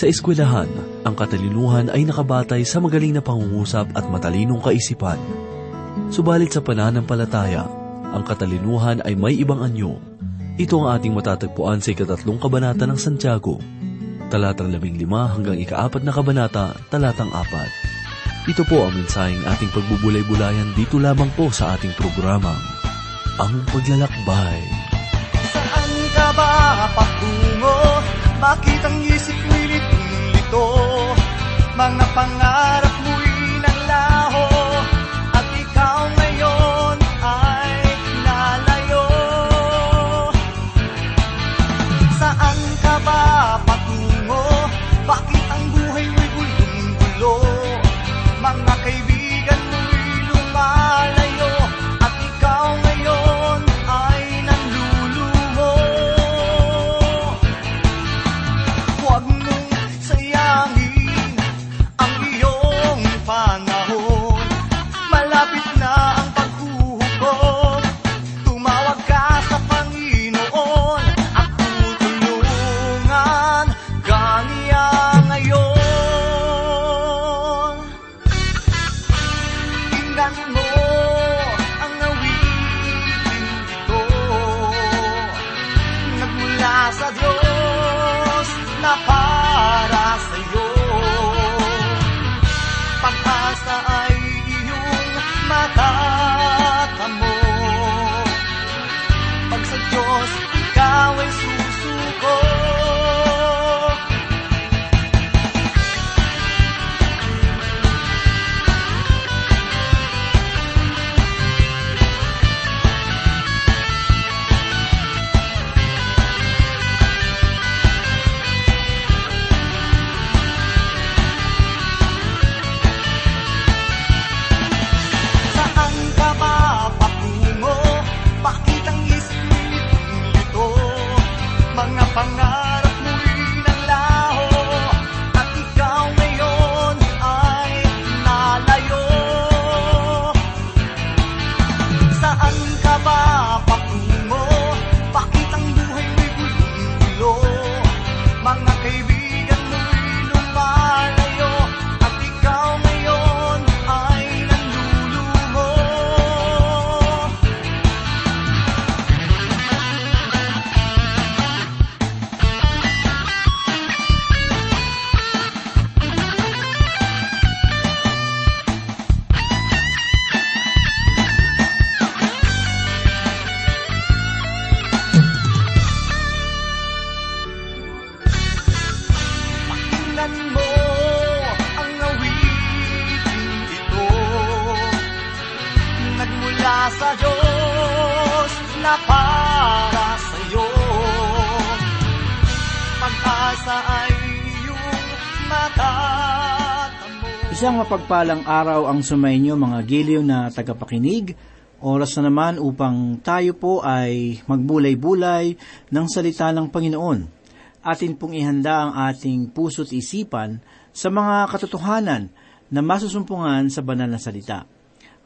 Sa eskwelahan, ang katalinuhan ay nakabatay sa magaling na pangungusap at matalinong kaisipan. Subalit sa pananampalataya, ang katalinuhan ay may ibang anyo. Ito ang ating matatagpuan sa ikatatlong kabanata ng Santiago, talatang labing lima hanggang ikaapat na kabanata, talatang apat. Ito po ang mensaheng ating pagbubulay-bulayan dito lamang po sa ating programang, Ang Paglalakbay. Saan ka ba patungo? Bakit ang isip mo'y litong-lito? Mga pangarap mo'y naglaho At ikaw ngayon ay nalayo Saan ka ba patungo? Bakit ang buhay mo'y gulong-gulo? Mga kaibigan mapagpalang araw ang sumainyo mga giliw na tagapakinig. Oras na naman upang tayo po ay magbulay-bulay ng salita ng Panginoon. Atin pong ihanda ang ating puso't isipan sa mga katotohanan na masusumpungan sa banal na salita.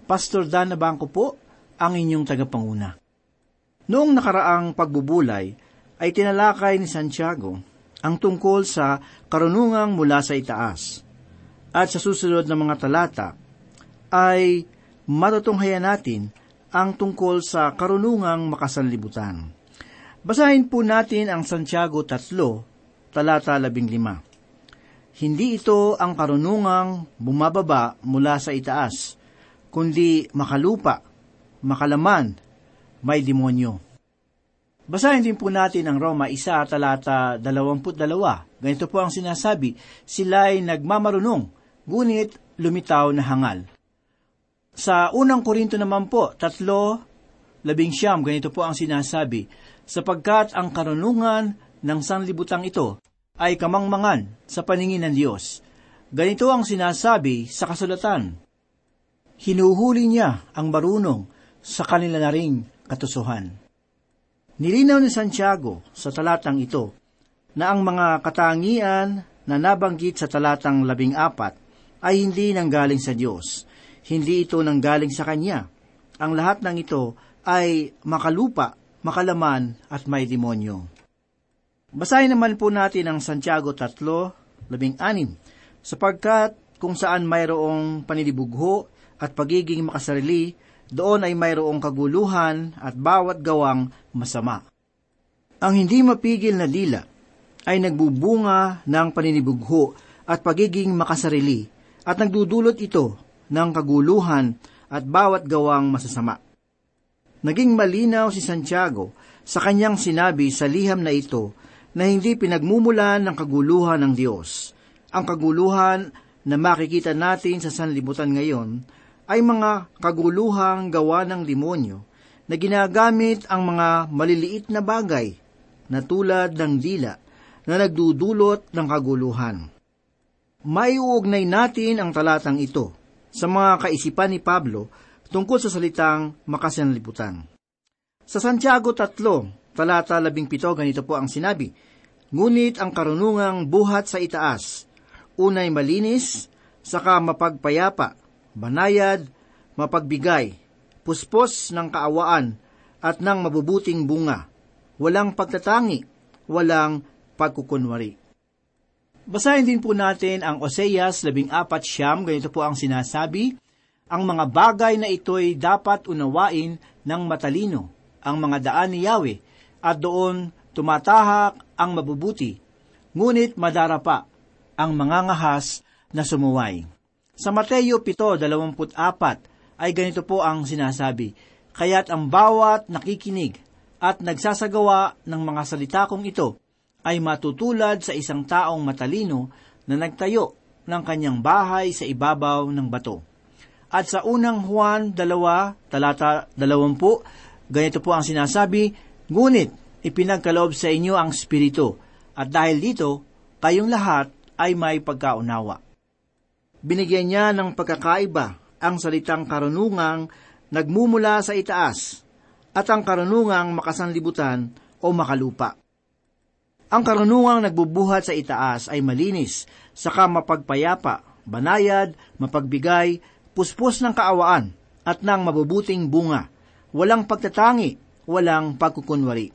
Pastor Dan Nabangko po ang inyong tagapanguna. Noong nakaraang pagbubulay ay tinalakay ni Santiago ang tungkol sa karunungang mula sa itaas. At sa susunod na mga talata ay matutunghayan natin ang tungkol sa karunungang makasanlibutan. Basahin po natin ang Santiago 3, talata 15. Hindi ito ang karunungang bumababa mula sa itaas, kundi makalupa, makalaman, may demonyo. Basahin din po natin ang Roma 1, talata 22. Ganito po ang sinasabi, sila ay nagmamarunong, ngunit lumitaw na hangal. Sa unang Korinto naman po, tatlo, labing siyam, ganito po ang sinasabi, sapagkat ang karunungan ng sanlibutang ito ay kamangmangan sa paningin ng Diyos. Ganito ang sinasabi sa kasulatan. Hinuhuli niya ang marunong sa kanila na ring katusuhan. Nilinaw ni Santiago sa talatang ito na ang mga katangian na nabanggit sa talatang labing apat ay hindi nanggaling sa Diyos. Hindi ito nanggaling sa Kanya. Ang lahat ng ito ay makalupa, makalaman at may demonyo. Basahin naman po natin ang Santiago 3, labing anim, sapagkat kung saan mayroong panilibugho at pagiging makasarili, doon ay mayroong kaguluhan at bawat gawang masama. Ang hindi mapigil na dila ay nagbubunga ng paninibugho at pagiging makasarili at nagdudulot ito ng kaguluhan at bawat gawang masasama. Naging malinaw si Santiago sa kanyang sinabi sa liham na ito na hindi pinagmumulan ng kaguluhan ng Diyos. Ang kaguluhan na makikita natin sa sanlibutan ngayon ay mga kaguluhang gawa ng demonyo na ginagamit ang mga maliliit na bagay na tulad ng dila na nagdudulot ng kaguluhan. Maiuugnay natin ang talatang ito sa mga kaisipan ni Pablo tungkol sa salitang makasanlibutan. Sa Santiago 3, talata 17, ganito po ang sinabi, Ngunit ang karunungang buhat sa itaas, unay malinis, saka mapagpayapa, banayad, mapagbigay, puspos ng kaawaan, at ng mabubuting bunga, walang pagtatangi, walang pagkukunwari. Basahin din po natin ang Oseas 14 siyam, ganito po ang sinasabi, ang mga bagay na ito'y dapat unawain ng matalino, ang mga daan ni Yahweh, at doon tumatahak ang mabubuti, ngunit madarapa ang mga ngahas na sumuway. Sa Mateo 7.24 ay ganito po ang sinasabi, Kaya't ang bawat nakikinig at nagsasagawa ng mga salita kong ito ay matutulad sa isang taong matalino na nagtayo ng kanyang bahay sa ibabaw ng bato. At sa unang Juan 2, talata 20, ganito po ang sinasabi, Ngunit ipinagkaloob sa inyo ang Espiritu, at dahil dito, kayong lahat ay may pagkaunawa. Binigyan niya ng pagkakaiba ang salitang karunungang nagmumula sa itaas at ang karunungang makasanlibutan o makalupa. Ang karunungang nagbubuhat sa itaas ay malinis, saka mapagpayapa, banayad, mapagbigay, puspos ng kaawaan at ng mabubuting bunga, walang pagtatangi, walang pagkukunwari.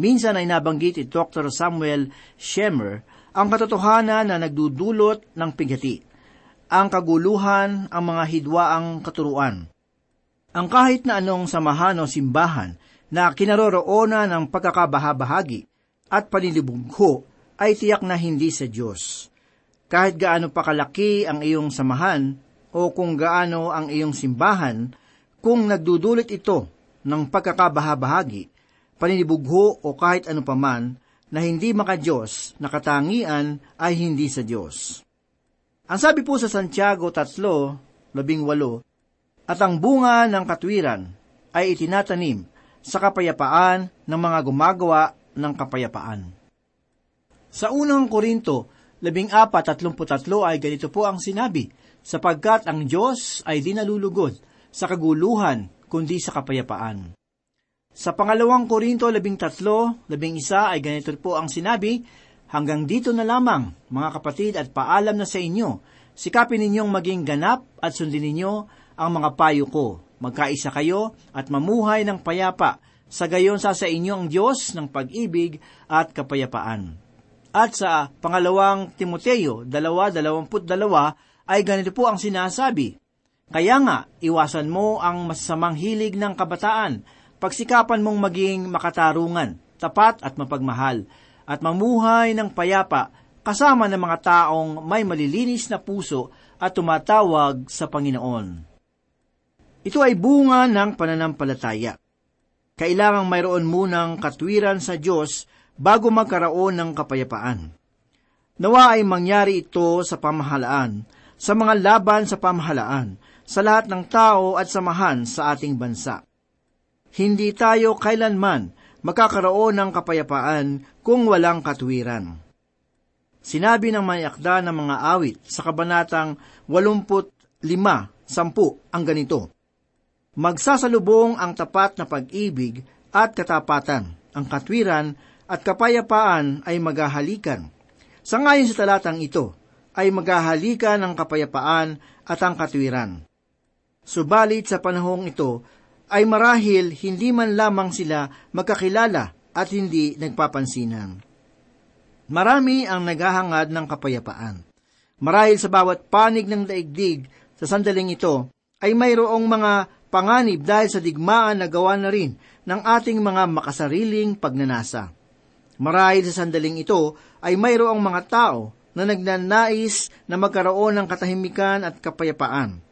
Minsan ay nabanggit ni Dr. Samuel Shemer ang katotohanan na nagdudulot ng pighati, ang kaguluhan, ang mga hidwaang katuruan. Ang kahit na anong samahan o simbahan na kinaroroonan ng pagkakabahabahagi at panilibugho ay tiyak na hindi sa Diyos. Kahit gaano pa kalaki ang iyong samahan o kung gaano ang iyong simbahan, kung nagdudulot ito ng pagkakabahabahagi, paninibugho o kahit ano paman na hindi maka-Diyos, na katangian ay hindi sa Diyos. Ang sabi po sa Santiago 3, labing walo, at ang bunga ng katwiran ay itinatanim sa kapayapaan ng mga gumagawa ng kapayapaan. Sa unang Korinto, labing apat tatlo ay ganito po ang sinabi, sapagkat ang Diyos ay di nalulugod sa kaguluhan, kundi sa kapayapaan. Sa pangalawang Korinto 13, 11 ay ganito po ang sinabi, Hanggang dito na lamang, mga kapatid, at paalam na sa inyo, sikapin ninyong maging ganap at sundin ninyo ang mga payo ko. Magkaisa kayo at mamuhay ng payapa, sa gayon sa sa inyo ang Diyos ng pag-ibig at kapayapaan. At sa pangalawang Timoteo 2.22 ay ganito po ang sinasabi, Kaya nga, iwasan mo ang masasamang hilig ng kabataan, pagsikapan mong maging makatarungan, tapat at mapagmahal, at mamuhay ng payapa kasama ng mga taong may malilinis na puso at tumatawag sa Panginoon. Ito ay bunga ng pananampalataya. Kailangang mayroon munang katwiran sa Diyos bago magkaroon ng kapayapaan. Nawa ay mangyari ito sa pamahalaan, sa mga laban sa pamahalaan, sa lahat ng tao at samahan sa ating bansa. Hindi tayo kailanman magkakaroon ng kapayapaan kung walang katwiran. Sinabi ng mayakda ng mga awit sa kabanatang 85, 10 ang ganito, Magsasalubong ang tapat na pag-ibig at katapatan, ang katwiran at kapayapaan ay maghahalikan. Sa ngayon sa talatang ito, ay maghahalikan ang kapayapaan at ang katwiran. Subalit sa panahong ito, ay marahil hindi man lamang sila magkakilala at hindi nagpapansinan. Marami ang naghahangad ng kapayapaan. Marahil sa bawat panig ng daigdig sa sandaling ito ay mayroong mga panganib dahil sa digmaan na gawa na rin ng ating mga makasariling pagnanasa. Marahil sa sandaling ito ay mayroong mga tao na nagnanais na magkaroon ng katahimikan at kapayapaan.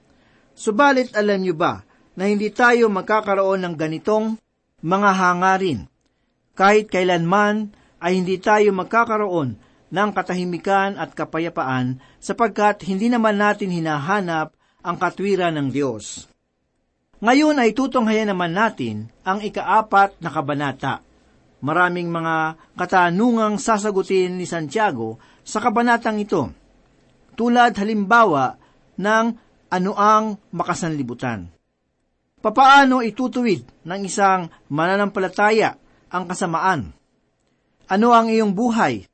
Subalit alam niyo ba na hindi tayo magkakaroon ng ganitong mga hangarin. Kahit kailanman ay hindi tayo magkakaroon ng katahimikan at kapayapaan sapagkat hindi naman natin hinahanap ang katwiran ng Diyos. Ngayon ay tutunghayan naman natin ang ikaapat na kabanata. Maraming mga katanungang sasagutin ni Santiago sa kabanatang ito. Tulad halimbawa ng ano ang makasanlibutan. Papaano itutuwid ng isang mananampalataya ang kasamaan? Ano ang iyong buhay?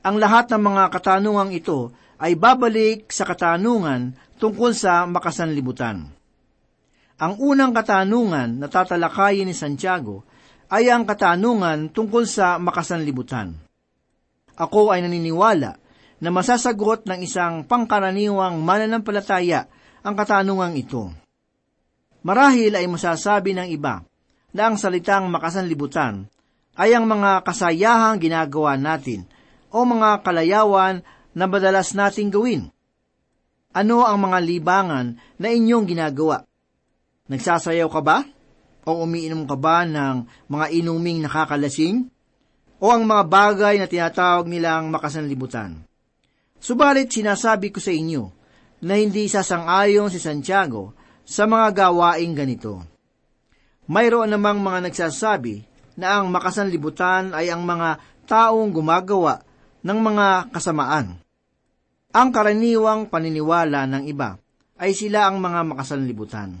Ang lahat ng mga katanungang ito ay babalik sa katanungan tungkol sa makasanlibutan. Ang unang katanungan na tatalakayin ni Santiago ay ang katanungan tungkol sa makasanlibutan. Ako ay naniniwala na masasagot ng isang pangkaraniwang mananampalataya ang katanungang ito. Marahil ay masasabi ng iba na ang salitang makasanlibutan ay ang mga kasayahang ginagawa natin o mga kalayawan na madalas nating gawin. Ano ang mga libangan na inyong ginagawa? Nagsasayaw ka ba? O umiinom ka ba ng mga inuming nakakalasing? O ang mga bagay na tinatawag nilang makasanlibutan? Subalit sinasabi ko sa inyo na hindi sasang-ayon si Santiago sa mga gawaing ganito. Mayroon namang mga nagsasabi na ang makasanlibutan ay ang mga taong gumagawa ng mga kasamaan. Ang karaniwang paniniwala ng iba ay sila ang mga makasanlibutan.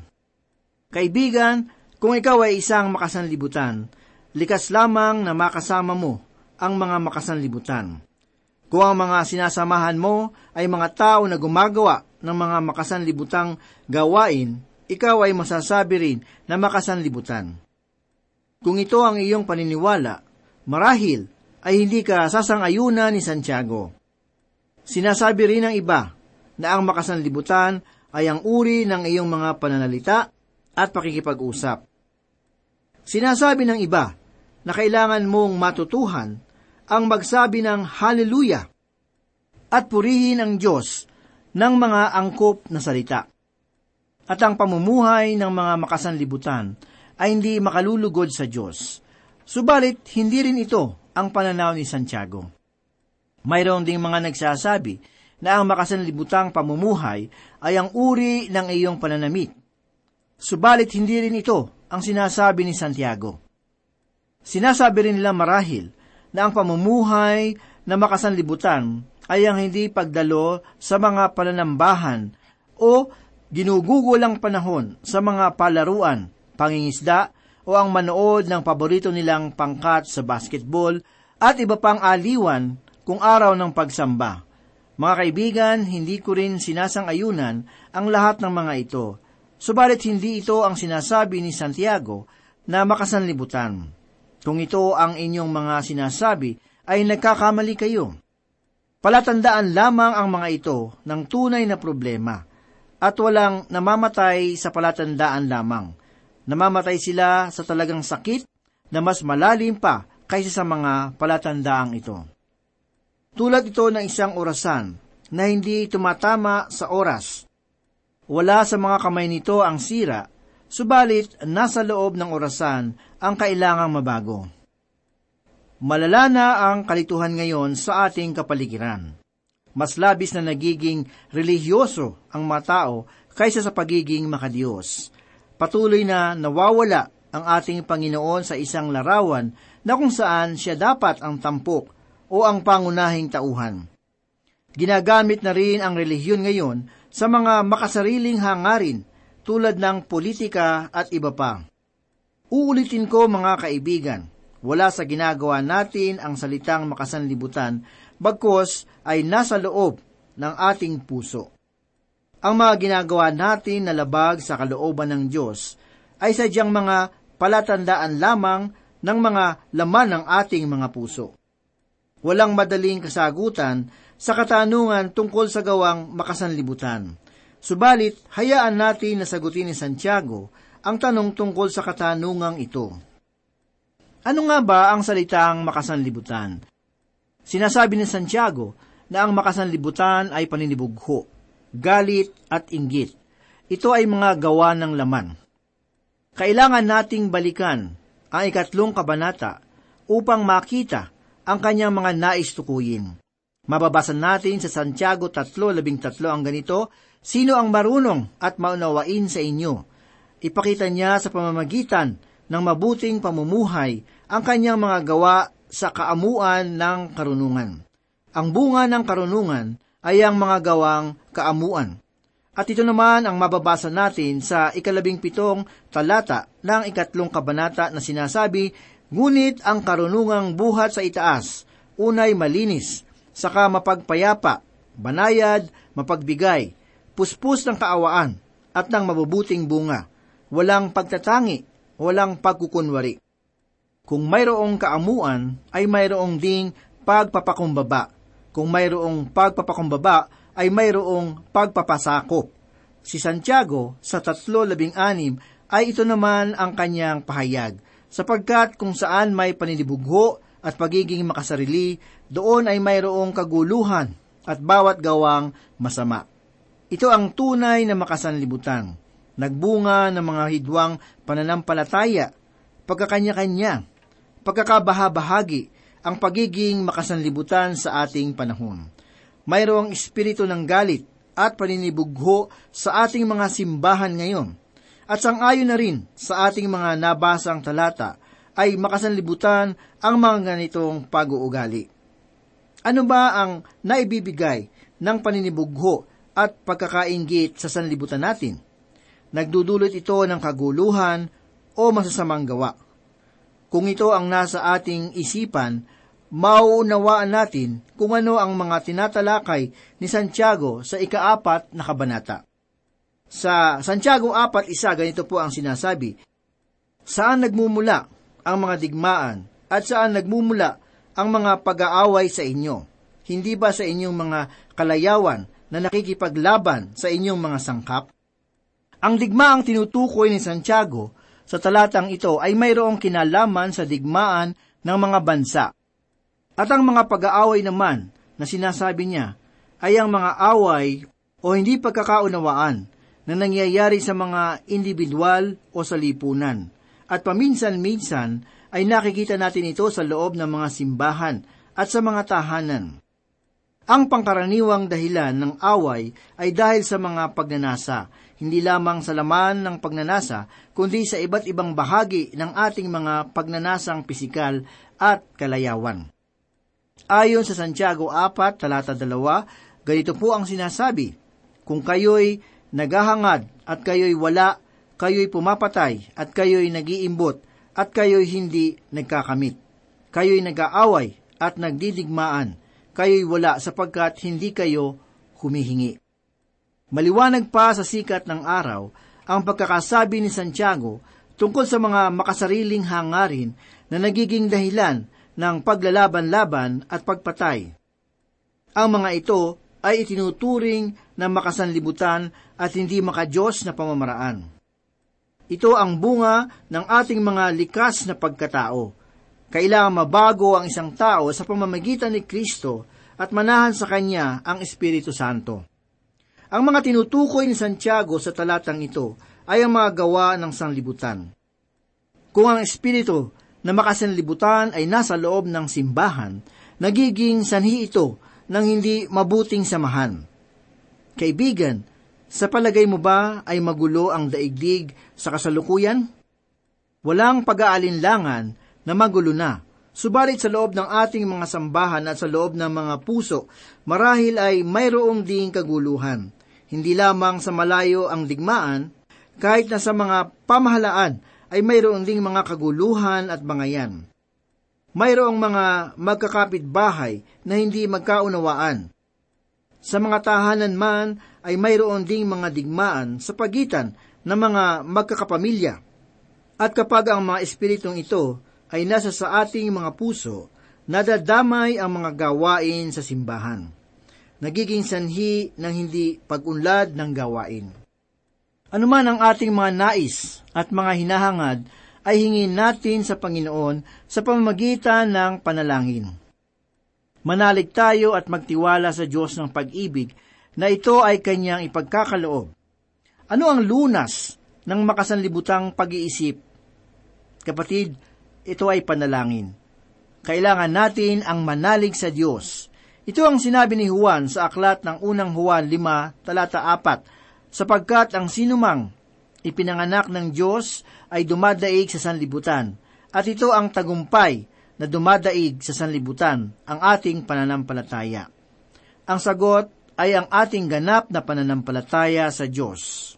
Kaibigan, kung ikaw ay isang makasanlibutan, likas lamang na makasama mo ang mga makasanlibutan. Kung ang mga sinasamahan mo ay mga tao na gumagawa ng mga makasanlibutang gawain, ikaw ay masasabi rin na makasanlibutan. Kung ito ang iyong paniniwala, marahil ay hindi ka sasang-ayuna ni Santiago. Sinasabi rin ng iba na ang makasanlibutan ay ang uri ng iyong mga pananalita at pakikipag-usap. Sinasabi ng iba na kailangan mong matutuhan ang magsabi ng Hallelujah at purihin ang Diyos ng mga angkop na salita. At ang pamumuhay ng mga makasanlibutan ay hindi makalulugod sa Diyos. Subalit, hindi rin ito ang pananaw ni Santiago. Mayroon ding mga nagsasabi na ang makasanlibutang pamumuhay ay ang uri ng iyong pananamit Subalit hindi rin ito ang sinasabi ni Santiago. Sinasabi rin nila marahil na ang pamumuhay na makasanlibutan ay ang hindi pagdalo sa mga pananambahan o ginugugulang panahon sa mga palaruan, pangingisda o ang manood ng paborito nilang pangkat sa basketball at iba pang aliwan kung araw ng pagsamba. Mga kaibigan, hindi ko rin sinasang-ayunan ang lahat ng mga ito Subalit hindi ito ang sinasabi ni Santiago na makasanlibutan. Kung ito ang inyong mga sinasabi, ay nagkakamali kayo. Palatandaan lamang ang mga ito ng tunay na problema at walang namamatay sa palatandaan lamang. Namamatay sila sa talagang sakit na mas malalim pa kaysa sa mga palatandaang ito. Tulad ito ng isang orasan na hindi tumatama sa oras wala sa mga kamay nito ang sira, subalit nasa loob ng orasan ang kailangang mabago. Malala na ang kalituhan ngayon sa ating kapaligiran. Mas labis na nagiging relihiyoso ang mga tao kaysa sa pagiging makadiyos. Patuloy na nawawala ang ating Panginoon sa isang larawan na kung saan siya dapat ang tampok o ang pangunahing tauhan. Ginagamit na rin ang relihiyon ngayon sa mga makasariling hangarin tulad ng politika at iba pa. Uulitin ko mga kaibigan, wala sa ginagawa natin ang salitang makasanlibutan, bagkos ay nasa loob ng ating puso. Ang mga ginagawa natin na labag sa kalooban ng Diyos ay sadyang mga palatandaan lamang ng mga laman ng ating mga puso. Walang madaling kasagutan sa katanungan tungkol sa gawang makasanlibutan. Subalit, hayaan natin na sagutin ni Santiago ang tanong tungkol sa katanungang ito. Ano nga ba ang salitang makasanlibutan? Sinasabi ni Santiago na ang makasanlibutan ay paninibugho, galit at inggit. Ito ay mga gawa ng laman. Kailangan nating balikan ang ikatlong kabanata upang makita ang kanyang mga nais tukuyin. Mababasa natin sa Santiago 3.13 ang ganito, Sino ang marunong at maunawain sa inyo? Ipakita niya sa pamamagitan ng mabuting pamumuhay ang kanyang mga gawa sa kaamuan ng karunungan. Ang bunga ng karunungan ay ang mga gawang kaamuan. At ito naman ang mababasa natin sa ikalabing pitong talata ng ikatlong kabanata na sinasabi, Ngunit ang karunungang buhat sa itaas, unay malinis, saka mapagpayapa, banayad, mapagbigay, puspos ng kaawaan, at ng mabubuting bunga, walang pagtatangi, walang pagkukunwari. Kung mayroong kaamuan, ay mayroong ding pagpapakumbaba. Kung mayroong pagpapakumbaba, ay mayroong pagpapasakop. Si Santiago sa tatlo labing anim ay ito naman ang kanyang pahayag, sapagkat kung saan may paninibugho at pagiging makasarili, doon ay mayroong kaguluhan at bawat gawang masama. Ito ang tunay na makasanlibutan, nagbunga ng mga hidwang pananampalataya, pagkakanya-kanya, pagkakabahabahagi, ang pagiging makasanlibutan sa ating panahon mayroong espiritu ng galit at paninibugho sa ating mga simbahan ngayon. At sangayon na rin sa ating mga nabasang talata ay makasanlibutan ang mga ganitong pag-uugali. Ano ba ang naibibigay ng paninibugho at pagkakaingit sa sanlibutan natin? Nagdudulot ito ng kaguluhan o masasamang gawa. Kung ito ang nasa ating isipan, mauunawaan natin kung ano ang mga tinatalakay ni Santiago sa ikaapat na kabanata. Sa Santiago 4, isa, ganito po ang sinasabi, Saan nagmumula ang mga digmaan at saan nagmumula ang mga pag-aaway sa inyo? Hindi ba sa inyong mga kalayawan na nakikipaglaban sa inyong mga sangkap? Ang digmaang tinutukoy ni Santiago sa talatang ito ay mayroong kinalaman sa digmaan ng mga bansa at ang mga pag-aaway naman na sinasabi niya ay ang mga away o hindi pagkakaunawaan na nangyayari sa mga individual o sa lipunan. At paminsan-minsan ay nakikita natin ito sa loob ng mga simbahan at sa mga tahanan. Ang pangkaraniwang dahilan ng away ay dahil sa mga pagnanasa, hindi lamang sa laman ng pagnanasa, kundi sa iba't ibang bahagi ng ating mga pagnanasang pisikal at kalayawan. Ayon sa Santiago 4, talata 2, ganito po ang sinasabi, Kung kayo'y naghahangad at kayo'y wala, kayo'y pumapatay at kayo'y nag-iimbot at kayo'y hindi nagkakamit. Kayo'y nag-aaway at nagdidigmaan, kayo'y wala sapagkat hindi kayo humihingi. Maliwanag pa sa sikat ng araw ang pagkakasabi ni Santiago tungkol sa mga makasariling hangarin na nagiging dahilan ng paglalaban-laban at pagpatay. Ang mga ito ay itinuturing na makasanlibutan at hindi makajos na pamamaraan. Ito ang bunga ng ating mga likas na pagkatao. Kailangan mabago ang isang tao sa pamamagitan ni Kristo at manahan sa Kanya ang Espiritu Santo. Ang mga tinutukoy ni Santiago sa talatang ito ay ang mga gawa ng sanglibutan. Kung ang Espiritu na makasanlibutan ay nasa loob ng simbahan, nagiging sanhi ito ng hindi mabuting samahan. Kaibigan, sa palagay mo ba ay magulo ang daigdig sa kasalukuyan? Walang pag-aalinlangan na magulo na. Subalit sa loob ng ating mga sambahan at sa loob ng mga puso, marahil ay mayroong ding kaguluhan. Hindi lamang sa malayo ang digmaan, kahit na sa mga pamahalaan ay mayroon ding mga kaguluhan at bangayan. Mayroong mga magkakapit bahay na hindi magkaunawaan. Sa mga tahanan man ay mayroon ding mga digmaan sa pagitan ng mga magkakapamilya. At kapag ang mga espiritong ito ay nasa sa ating mga puso, nadadamay ang mga gawain sa simbahan. Nagiging sanhi ng hindi pag-unlad ng gawain. Anuman ang ating mga nais at mga hinahangad ay hingin natin sa Panginoon sa pamamagitan ng panalangin. Manalig tayo at magtiwala sa Diyos ng pag-ibig na ito ay kanyang ipagkakaloob. Ano ang lunas ng makasanlibutang pag-iisip? Kapatid, ito ay panalangin. Kailangan natin ang manalig sa Diyos. Ito ang sinabi ni Juan sa aklat ng unang Juan 5, talata 4, sapagkat ang sinumang ipinanganak ng Diyos ay dumadaig sa sanlibutan, at ito ang tagumpay na dumadaig sa sanlibutan, ang ating pananampalataya. Ang sagot ay ang ating ganap na pananampalataya sa Diyos.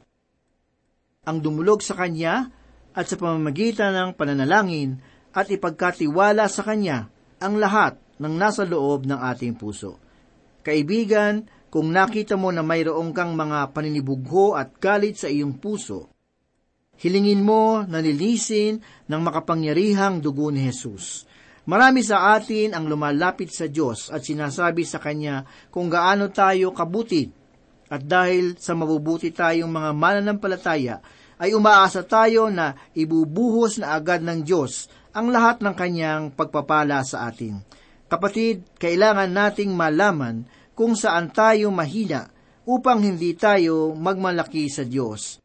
Ang dumulog sa Kanya at sa pamamagitan ng pananalangin at ipagkatiwala sa Kanya ang lahat ng nasa loob ng ating puso. Kaibigan, kung nakita mo na mayroong kang mga paninibugho at galit sa iyong puso, hilingin mo na nilisin ng makapangyarihang dugo ni Jesus. Marami sa atin ang lumalapit sa Diyos at sinasabi sa Kanya kung gaano tayo kabuti. At dahil sa mabubuti tayong mga mananampalataya, ay umaasa tayo na ibubuhos na agad ng Diyos ang lahat ng Kanyang pagpapala sa atin. Kapatid, kailangan nating malaman kung saan tayo mahina upang hindi tayo magmalaki sa Diyos.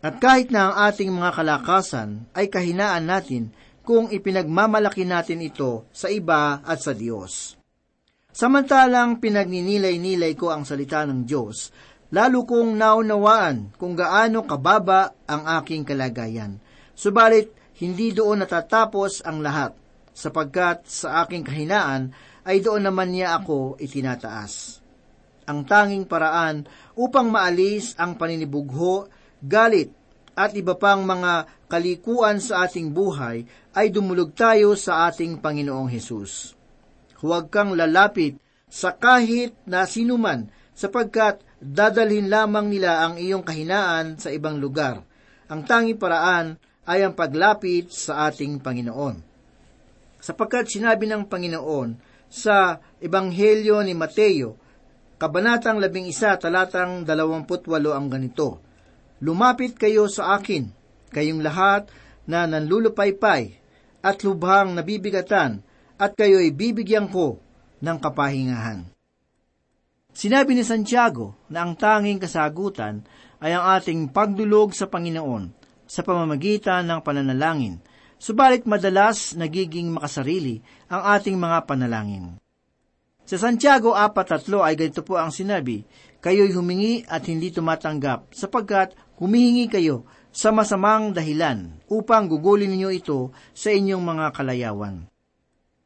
At kahit na ang ating mga kalakasan ay kahinaan natin kung ipinagmamalaki natin ito sa iba at sa Diyos. Samantalang pinagninilay-nilay ko ang salita ng Diyos, lalo kong naunawaan kung gaano kababa ang aking kalagayan. Subalit, hindi doon natatapos ang lahat, sapagkat sa aking kahinaan ay doon naman niya ako itinataas. Ang tanging paraan upang maalis ang paninibugho, galit, at iba pang mga kalikuan sa ating buhay ay dumulog tayo sa ating Panginoong Hesus. Huwag kang lalapit sa kahit na sinuman sapagkat dadalhin lamang nila ang iyong kahinaan sa ibang lugar. Ang tanging paraan ay ang paglapit sa ating Panginoon. Sapagkat sinabi ng Panginoon sa Ebanghelyo ni Mateo, Kabanatang 11, talatang 28 ang ganito, Lumapit kayo sa akin, kayong lahat na nanlulupaypay at lubhang nabibigatan, at kayo'y bibigyan ko ng kapahingahan. Sinabi ni Santiago na ang tanging kasagutan ay ang ating pagdulog sa Panginoon sa pamamagitan ng pananalangin, subalit madalas nagiging makasarili ang ating mga panalangin. Sa Santiago 4.3 ay ganito po ang sinabi, Kayo'y humingi at hindi tumatanggap sapagkat humihingi kayo sa masamang dahilan upang gugulin ninyo ito sa inyong mga kalayawan.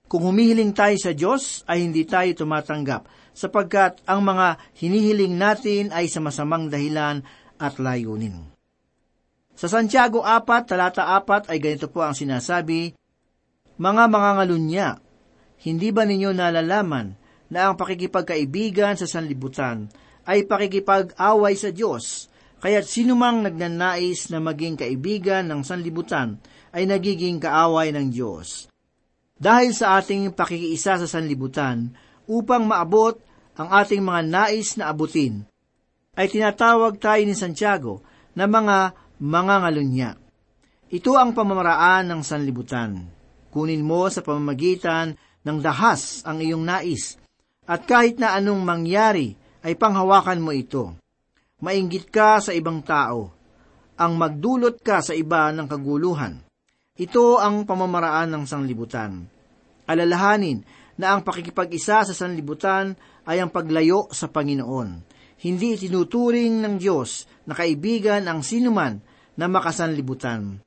Kung humihiling tayo sa Diyos, ay hindi tayo tumatanggap, sapagkat ang mga hinihiling natin ay sa masamang dahilan at layunin. Sa Santiago 4, talata 4 ay ganito po ang sinasabi, Mga mga ngalunya, hindi ba ninyo nalalaman na ang pakikipagkaibigan sa sanlibutan ay pakikipag-away sa Diyos, Kaya't sinumang nagnanais na maging kaibigan ng sanlibutan ay nagiging kaaway ng Diyos. Dahil sa ating pakikiisa sa sanlibutan, upang maabot ang ating mga nais na abutin, ay tinatawag tayo ni Santiago na mga mga ngalunya. Ito ang pamamaraan ng sanlibutan. Kunin mo sa pamamagitan ng dahas ang iyong nais, at kahit na anong mangyari, ay panghawakan mo ito mainggit ka sa ibang tao, ang magdulot ka sa iba ng kaguluhan. Ito ang pamamaraan ng sanglibutan. Alalahanin na ang pakikipag-isa sa sanlibutan ay ang paglayo sa Panginoon. Hindi tinuturing ng Diyos na kaibigan ang sinuman na makasanlibutan.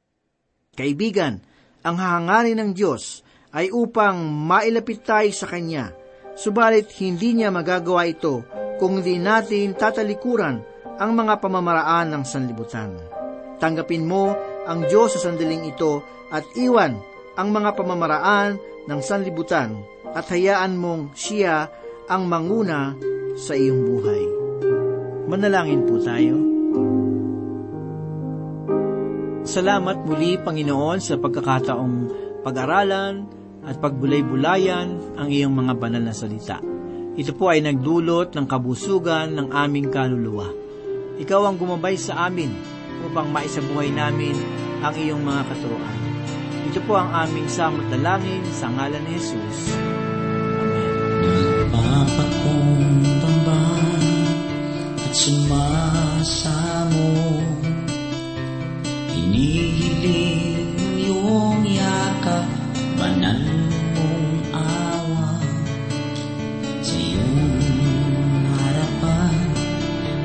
Kaibigan, ang hahangarin ng Diyos ay upang mailapit tayo sa Kanya, subalit hindi niya magagawa ito kung hindi natin tatalikuran ang mga pamamaraan ng sanlibutan. Tanggapin mo ang Diyos sa sandaling ito at iwan ang mga pamamaraan ng sanlibutan at hayaan mong siya ang manguna sa iyong buhay. Manalangin po tayo. Salamat muli, Panginoon, sa pagkakataong pag-aralan at pagbulay-bulayan ang iyong mga banal na salita. Ito po ay nagdulot ng kabusugan ng aming kaluluwa. Ikaw ang gumabay sa amin upang maisabuhay namin ang iyong mga katuroan. Ito po ang aming samot dalangin sa ngalan ni Jesus. Amen. Papakumbaba at sumasamo Hinihiling mo yung yakap Banan awa Sa iyong harapan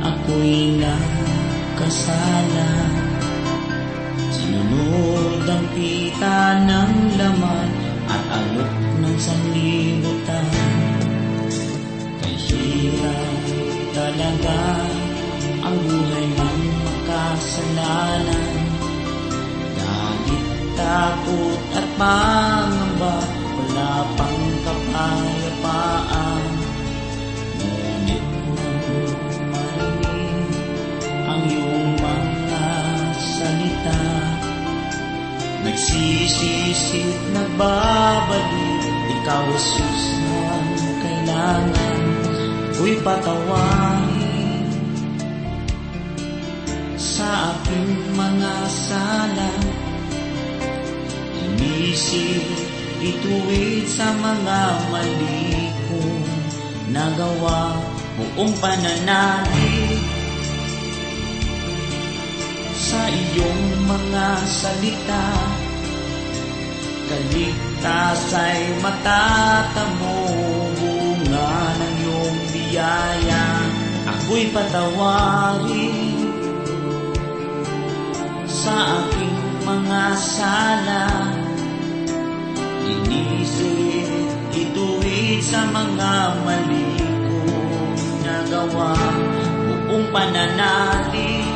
Ako'y nakasala Pita ng laman At alok ng sanlibutan. Kay hirap talaga Ang buhay ng makasalanan. Galit, takot at pangamba Wala pang kapayapaan. Ngunit nang marinig Ang iyong mga salita Nagsisisit, nagbabalik. Ikaw, Jesus, ang kailangan Ko'y patawarin. Sa aking mga sala Inisip, ituwid sa mga mali kong nagawa. Buong pananalig Sa iyong mga salita. Kaligtas ay matatamo Bunga ng iyong biyaya. Ako'y patawarin Sa aking mga sala. Inisip, ituwid sa mga mali kong nagawa. Buong pananalig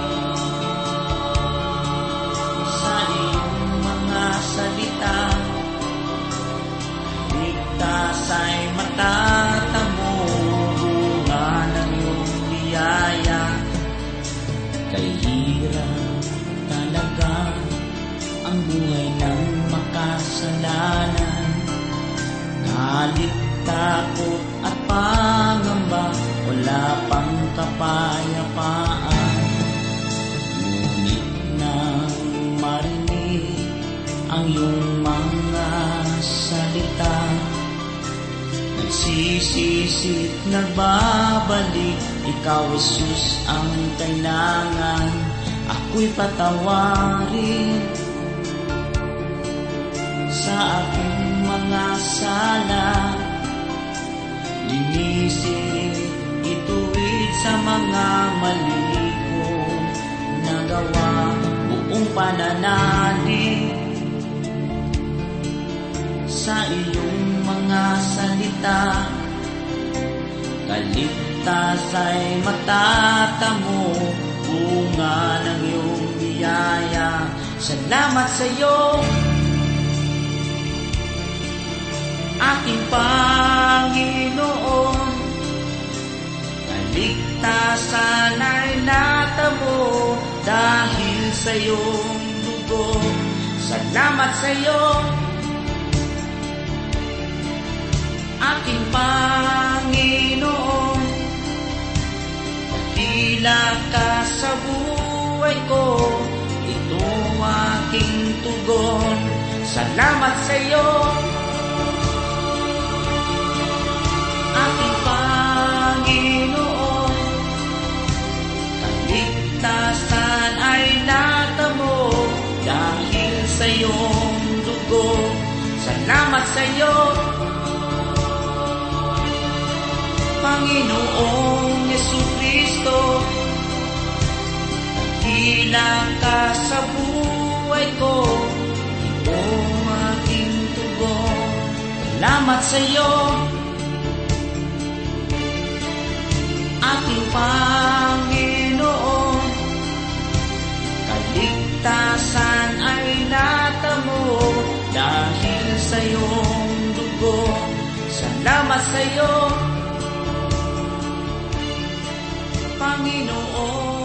Galit, takot at pangamba Wala pang kapayapaan. Ngunit nang marinig ang iyong mga salita Nagsisisit, nagbabalik Ikaw, Jesus, ang kailangan Ako'y patawarin Sa aking mga sala Linisin, ituwid sa mga mali kong nagawa Buong pananalig Sa iyong mga salita. Kaligtas ay matatamo. Bunga ng iyong biyaya. Salamat sa iyo Aking Panginoon. Kaligtasan ay natamo Dahil sa iyong dugo. Salamat sa iyo. Aking Panginoon Tila ka sa buhay ko Ito aking tugon. Salamat sa iyo Salamat sa iyo Panginoong Yesu Kristo Hilang ka sa buhay ko Ito aking tugon. Salamat sa iyo Aking Panginoon Kaligtasan ay natamo Dahil sa iyong dugo. Salamat sa iyo Panginoon